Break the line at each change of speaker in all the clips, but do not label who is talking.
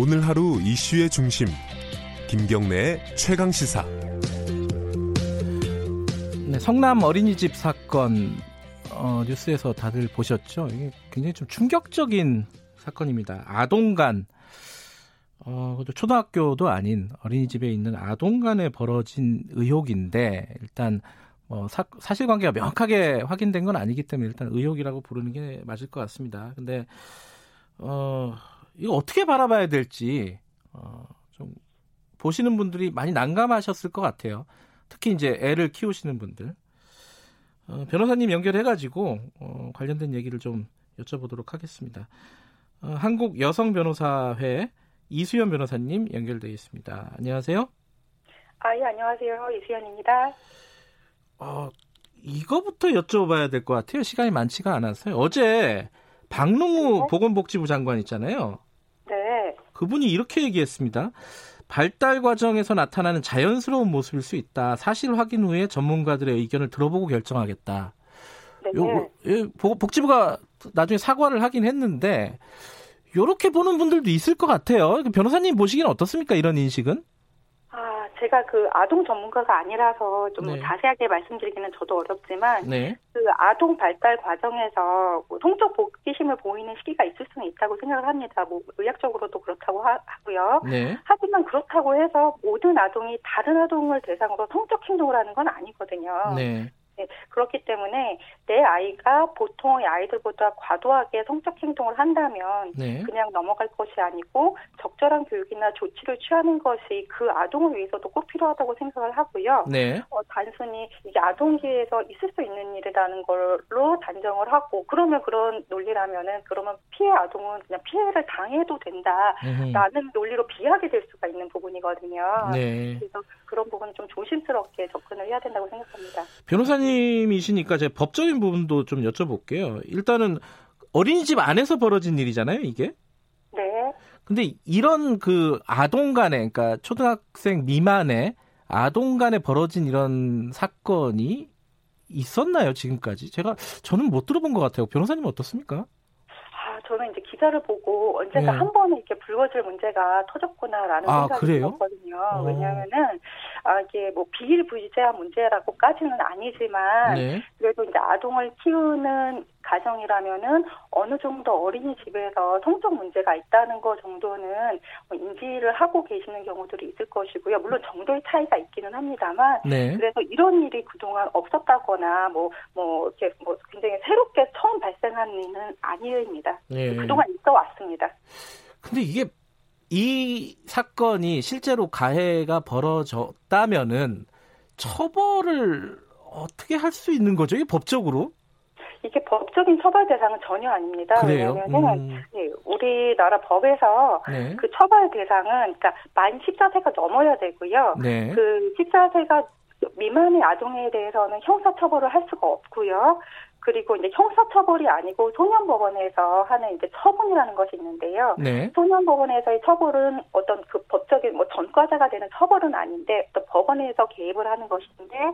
오늘 하루 이슈의 중심 김경래의 최강 시사.
네, 성남 어린이집 사건 어, 뉴스에서 다들 보셨죠? 이게 굉장히 좀 충격적인 사건입니다. 아동간 어, 초등학교도 아닌 어린이집에 있는 아동간에 벌어진 의혹인데 일단 뭐 사, 사실관계가 명확하게 확인된 건 아니기 때문에 일단 의혹이라고 부르는 게 맞을 것 같습니다. 근데 어, 이거 어떻게 바라봐야 될지 어, 좀 보시는 분들이 많이 난감하셨을 것 같아요. 특히 이제 애를 키우시는 분들. 어, 변호사님 연결해가지고 어, 관련된 얘기를 좀 여쭤보도록 하겠습니다. 어, 한국 여성 변호사회 이수연 변호사님 연결되어 있습니다. 안녕하세요.
아, 예, 안녕하세요. 이수연입니다.
어, 이거부터 여쭤봐야 될 것 같아요. 시간이 많지가 않아서요. 어제 박농우 네. 보건복지부 장관 있잖아요.
네.
그분이 이렇게 얘기했습니다. 발달 과정에서 나타나는 자연스러운 모습일 수 있다. 사실 확인 후에 전문가들의 의견을 들어보고 결정하겠다.
네. 요,
예, 복지부가 나중에 사과를 하긴 했는데 이렇게 보는 분들도 있을 것 같아요. 변호사님 보시기는 어떻습니까? 이런 인식은?
제가 그 아동 전문가가 아니라서 좀 네. 자세하게 말씀드리기는 저도 어렵지만
네.
그 아동 발달 과정에서 뭐 성적 복귀심을 보이는 시기가 있을 수는 있다고 생각을 합니다. 뭐 의학적으로도 그렇다고 하, 고요
네.
하지만 그렇다고 해서 모든 아동이 다른 아동을 대상으로 성적 행동을 하는 건 아니거든요.
네.
네, 그렇기 때문에 내 아이가 보통의 아이들보다 과도하게 성적 행동을 한다면
네.
그냥 넘어갈 것이 아니고 적절한 교육이나 조치를 취하는 것이 그 아동을 위해서도 꼭 필요하다고 생각을 하고요.
네.
어, 단순히 이게 아동기에서 있을 수 있는 일이라는 걸로 단정을 하고 그러면 그런 논리라면은 그러면 피해 아동은 그냥 피해를 당해도 된다라는 논리로 비하게 될 수가 있는 부분이거든요.
네.
그래서 그런 부분 좀 조심스럽게 접근을 해야 된다고 생각합니다.
변호사님 변호사님이시니까 제가 법적인 부분도 좀 여쭤볼게요. 일단은 어린이집 안에서 벌어진 일이잖아요, 이게?
네.
근데 이런 그 아동 간에, 그러니까 초등학생 미만의 아동 간에 벌어진 이런 사건이 있었나요, 지금까지? 제가, 저는 못 들어본 것 같아요. 변호사님 어떻습니까?
저는 이제 기사를 보고 언젠가 네. 한 번에 이렇게 불거질 문제가 터졌구나라는
아,
생각이
그래요?
들었거든요. 어. 왜냐하면은 아, 이게 뭐 비일부재한 문제라고까지는 아니지만
네.
그래도 이제 아동을 키우는 가정이라면은 어느 정도 어린이집에서 성적 문제가 있다는 것 정도는 뭐 인지를 하고 계시는 경우들이 있을 것이고요. 물론 정도의 차이가 있기는 합니다만
네.
그래서 이런 일이 그동안 없었다거나 뭐뭐 뭐 이렇게 뭐 굉장히 새롭게 처음 발생한 일은 아니입니다.
네.
그동안 있어 왔습니다.
근데 이게 이 사건이 실제로 가해가 벌어졌다면은 처벌을 어떻게 할 수 있는 거죠? 이게 법적으로?
이게 법적인 처벌 대상은 전혀 아닙니다.
그래요?
왜냐하면
음.
네, 우리나라 법에서
네.
그 처벌 대상은 그러니까 만 14세가 넘어야 되고요.
네.
그 14세가 미만의 아동에 대해서는 형사 처벌을 할 수가 없고요. 그리고 이제 형사처벌이 아니고 소년법원에서 하는 이제 처분이라는 것이 있는데요.
네.
소년법원에서의 처벌은 어떤 그 법적인 뭐 전과자가 되는 처벌은 아닌데 또 법원에서 개입을 하는 것인데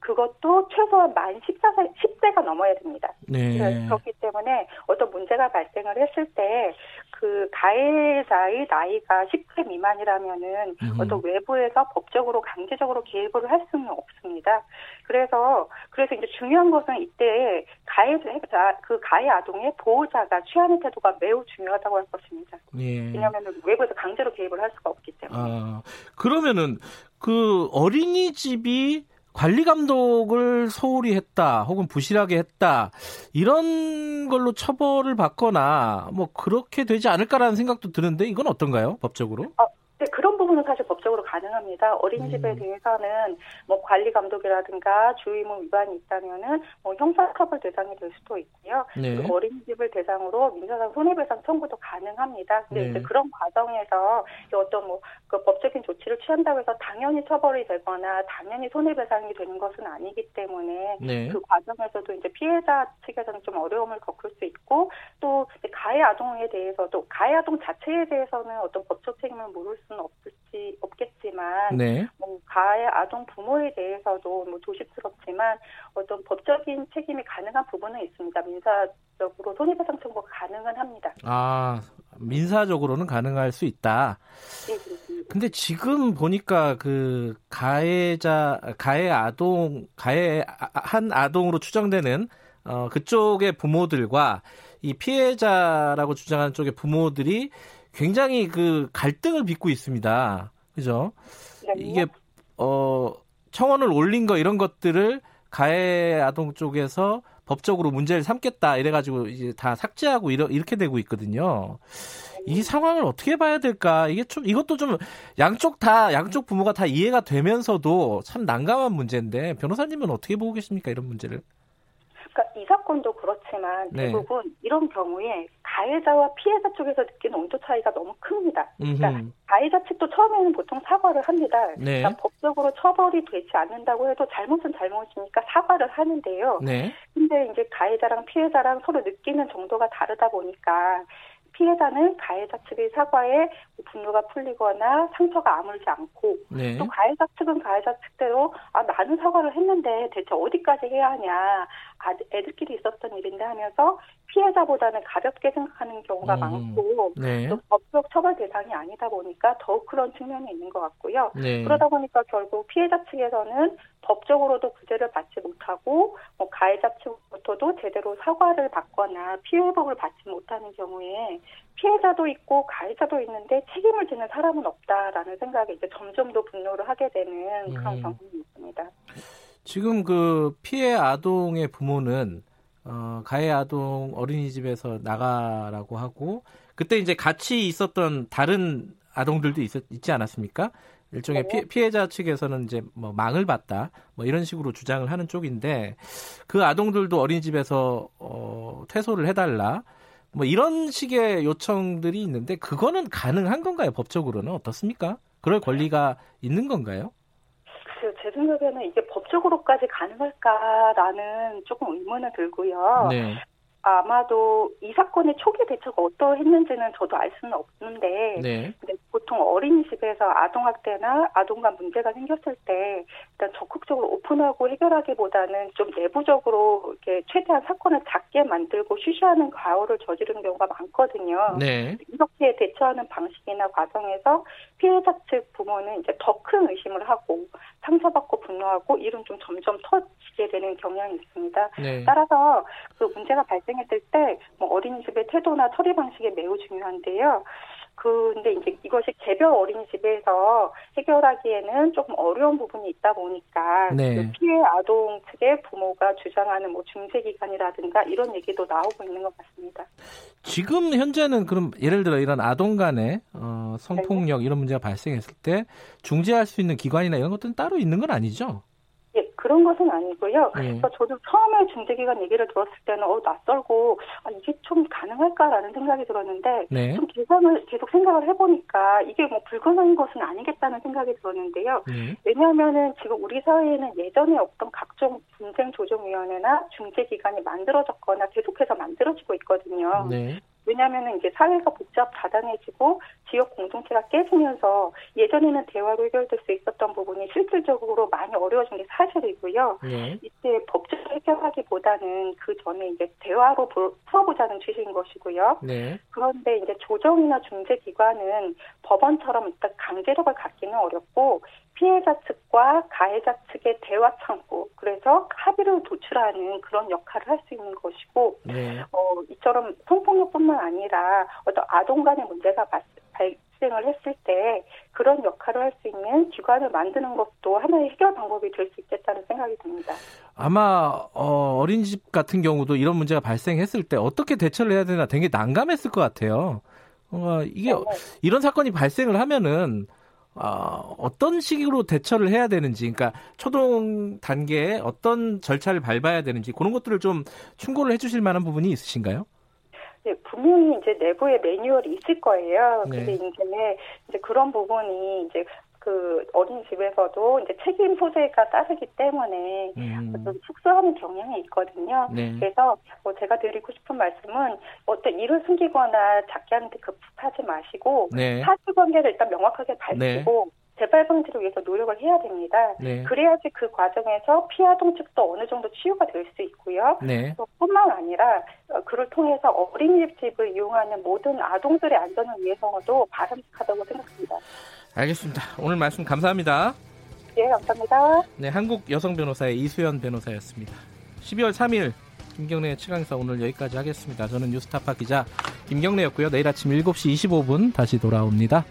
그것도 최소한 만 14세, 10세가 넘어야 됩니다.
네.
그렇기 때문에 어떤 문제가 발생을 했을 때 그 가해자의 나이가 10세 미만이라면은 음. 어떤 외부에서 법적으로 강제적으로 개입을 할 수는 없습니다. 그래서 그래서 이제 중요한 것은 이때 가해자 그 가해 아동의 보호자가 취하는 태도가 매우 중요하다고 할 것입니다.
예.
왜냐하면 외부에서 강제로 개입을 할 수가 없기 때문에.
아, 그러면은 그 어린이집이 관리 감독을 소홀히 했다 혹은 부실하게 했다 이런 걸로 처벌을 받거나 뭐 그렇게 되지 않을까라는 생각도 드는데 이건 어떤가요 법적으로?
아, 네, 그런 부분은 사실 법적으로 가능합니다. 어린이집에 음. 대해서는 뭐 관리 감독이라든가 주의무 위반이 있다면은 뭐 형사처벌 대상이 될 수도 있고요.
네.
그 어린이집을 대상으로 민사상 손해배상 청구도 가능합니다. 근데 네. 이제 그런 과정에서 어떤 뭐 그 법적인 조치를 취한다고 해서 당연히 처벌이 되거나 당연히 손해배상이 되는 것은 아니기 때문에
네.
그 과정에서도 이제 피해자 측에서는 좀 어려움을 겪을 수 있고 또 가해 아동에 대해서도 가해 아동 자체에 대해서는 어떤 법적 책임을 물을 수 수는 없을지 없겠지만
네.
뭐 가해 아동 부모에 대해서도 뭐 조심스럽지만 어떤 법적인 책임이 가능한 부분은 있습니다. 민사적으로 손해배상 청구가 가능은 합니다.
아 민사적으로는 가능할 수 있다.
네, 그렇습니다.
근데 지금 보니까 그 가해자 가해 아동 가해 한 아동으로 추정되는 어 그쪽의 부모들과 이 피해자라고 주장하는 쪽의 부모들이 굉장히 그 갈등을 빚고 있습니다. 그죠?
네.
이게 어 청원을 올린 거 이런 것들을 가해 아동 쪽에서 법적으로 문제를 삼겠다 이래가지고 이제 다 삭제하고 이러, 이렇게 되고 있거든요. 이 상황을 어떻게 봐야 될까? 이게 좀 이것도 좀 양쪽 다 양쪽 부모가 다 이해가 되면서도 참 난감한 문제인데 변호사님은 어떻게 보고 계십니까 이런 문제를?
그러니까 이 사건도 그렇지만
네.
대부분 이런 경우에 가해자와 피해자 쪽에서 느끼는 온도 차이가 너무 큽니다. 그러니까
음흠.
가해자 측도 처음에는 보통 사과를 합니다.
네.
그러니까 법적으로 처벌이 되지 않는다고 해도 잘못은 잘못이니까 사과를 하는데요.
네.
근데 이제 가해자랑 피해자랑 서로 느끼는 정도가 다르다 보니까 피해자는 가해자 측의 사과에 분노가 풀리거나 상처가 아물지 않고
네.
또 가해자 측은 가해자 측대로 아 나는 사과를 했는데 대체 어디까지 해야 하냐 아 애들끼리 있었던 일인데 하면서 피해자보다는 가볍게 생각하는 경우가
음.
많고
네.
또 법적 처벌 대상이 아니다 보니까 더욱 그런 측면이 있는 것 같고요.
네.
그러다 보니까 결국 피해자 측에서는 법적으로도 구제를 받지 못하고 뭐 가해자 측부터도 제대로 사과를 받거나 피해복을 받지 못하는 경우에 피해자도 있고 가해자도 있는데 책임을 지는 사람은 없다라는 생각에 이제 점점 더 분노를 하게 되는 그런
음.
경험이 있습니다.
지금 그 피해 아동의 부모는 어, 가해 아동 어린이집에서 나가라고 하고 그때 이제 같이 있었던 다른 아동들도 있었, 있지 않았습니까? 일종의
네.
피, 피해자 측에서는 이제 뭐 망을 봤다 뭐 이런 식으로 주장을 하는 쪽인데 그 아동들도 어린이집에서 어, 퇴소를 해달라 뭐 이런 식의 요청들이 있는데 그거는 가능한 건가요 법적으로는 어떻습니까? 그럴 권리가 있는 건가요?
제 생각에는 이게 법적으로까지 가능할까라는 조금 의문은 들고요.
네,
아마도 이 사건의 초기 대처가 어떠했는지는 저도 알 수는 없는데
네,
보통 어린이집에서 아동학대나 아동과 문제가 생겼을 때 일단 적극적으로 오픈하고 해결하기보다는 좀 내부적으로 이렇게 최대한 사건을 작게 만들고 쉬쉬하는 과오를 저지르는 경우가 많거든요.
네,
이렇게 대처하는 방식이나 과정에서 피해자 측 부모는 이제 더 큰 의심을 하고 상처받고 분노하고 일은 좀 점점 터지게 되는 경향이 있습니다.
네.
따라서 그 문제가 발생 했을 때 뭐 어린이집의 태도나 처리 방식이 매우 중요한데요. 근데 이제 이것이 개별 어린이집에서 해결하기에는 조금 어려운 부분이 있다 보니까
네.
그 피해 아동 측의 부모가 주장하는 뭐 중재 기관이라든가 이런 얘기도 나오고 있는 것 같습니다.
지금 현재는 그럼 예를 들어 이런 아동 간의 어, 성폭력 이런 문제가 발생했을 때 중재할 수 있는 기관이나 이런 것들은 따로 있는 건 아니죠?
예, 그런 것은 아니고요.
네.
그래서 저도 처음에 중재기관 얘기를 들었을 때는 어 낯설고 아, 이게 좀 가능할까라는 생각이 들었는데
네.
좀 계산을 계속 생각을 해보니까 이게 뭐 불가능한 것은 아니겠다는 생각이 들었는데요.
네.
왜냐하면은 지금 우리 사회에는 예전에 없던 각종 분쟁 조정위원회나 중재기관이 만들어졌거나 계속해서 만들어지고 있거든요.
네.
왜냐하면은 이제 사회가 복잡 다단해지고 지역 공동체가 깨지면서 예전에는 대화로 해결될 수 있었던 부분이 실질적으로 많이 어려워진 게 사실이고요.
네.
이때 법적으로 해결하기보다는 그 전에 이제 대화로 볼- 풀어보자는 취지인 것이고요.
네.
그런데 이제 조정이나 중재 기관은 법원처럼 일단 강제력을 갖기는 어렵고 피해자 측과 가해자 측의 대화 창구 그래서 합의를 도출하는 그런 역할을 할 수 있는 것이고
네.
어, 이처럼 성폭력뿐만 아니라 어떤 아동 간의 문제가 발- 발생을 했을 때 그런 역할을 할 수 있는 기관을 만드는 것도 하나의 해결 방법이 될 수 있겠다는 생각이 듭니다.
아마 어, 어린이집 같은 경우도 이런 문제가 발생했을 때 어떻게 대처를 해야 되나 되게 난감했을 것 같아요. 어, 이게
네,
이런 사건이 발생을 하면은 어, 어떤 식으로 대처를 해야 되는지, 그러니까 초동 단계에 어떤 절차를 밟아야 되는지 그런 것들을 좀 충고를 해주실 만한 부분이 있으신가요?
네, 분명히 이제 내부에 매뉴얼이 있을 거예요.
네.
근데 이제 이제 그런 부분이 이제 그 어린이집에서도 이제 책임 소재가 따르기 때문에
음,
좀 축소하는 경향이 있거든요.
네.
그래서 뭐 제가 드리고 싶은 말씀은 어떤 일을 숨기거나 작게 하는데 급하지 마시고
네.
사실관계를 일단 명확하게 밝히고 재발 방지를 위해서 노력을 해야 됩니다.
네.
그래야지 그 과정에서 피아동 측도 어느 정도 치유가 될 수 있고요.
네.
또 뿐만 아니라 어, 그를 통해서 어린이집을 이용하는 모든 아동들의 안전을 위해서도 바람직하다고 생각합니다.
알겠습니다. 오늘 말씀 감사합니다.
예, 감사합니다.
네, 한국 여성 변호사의 이수연 변호사였습니다. 12월 3일 김경래의 최강사 오늘 여기까지 하겠습니다. 저는 뉴스타파 기자 김경래였고요. 내일 아침 7시 25분 다시 돌아옵니다.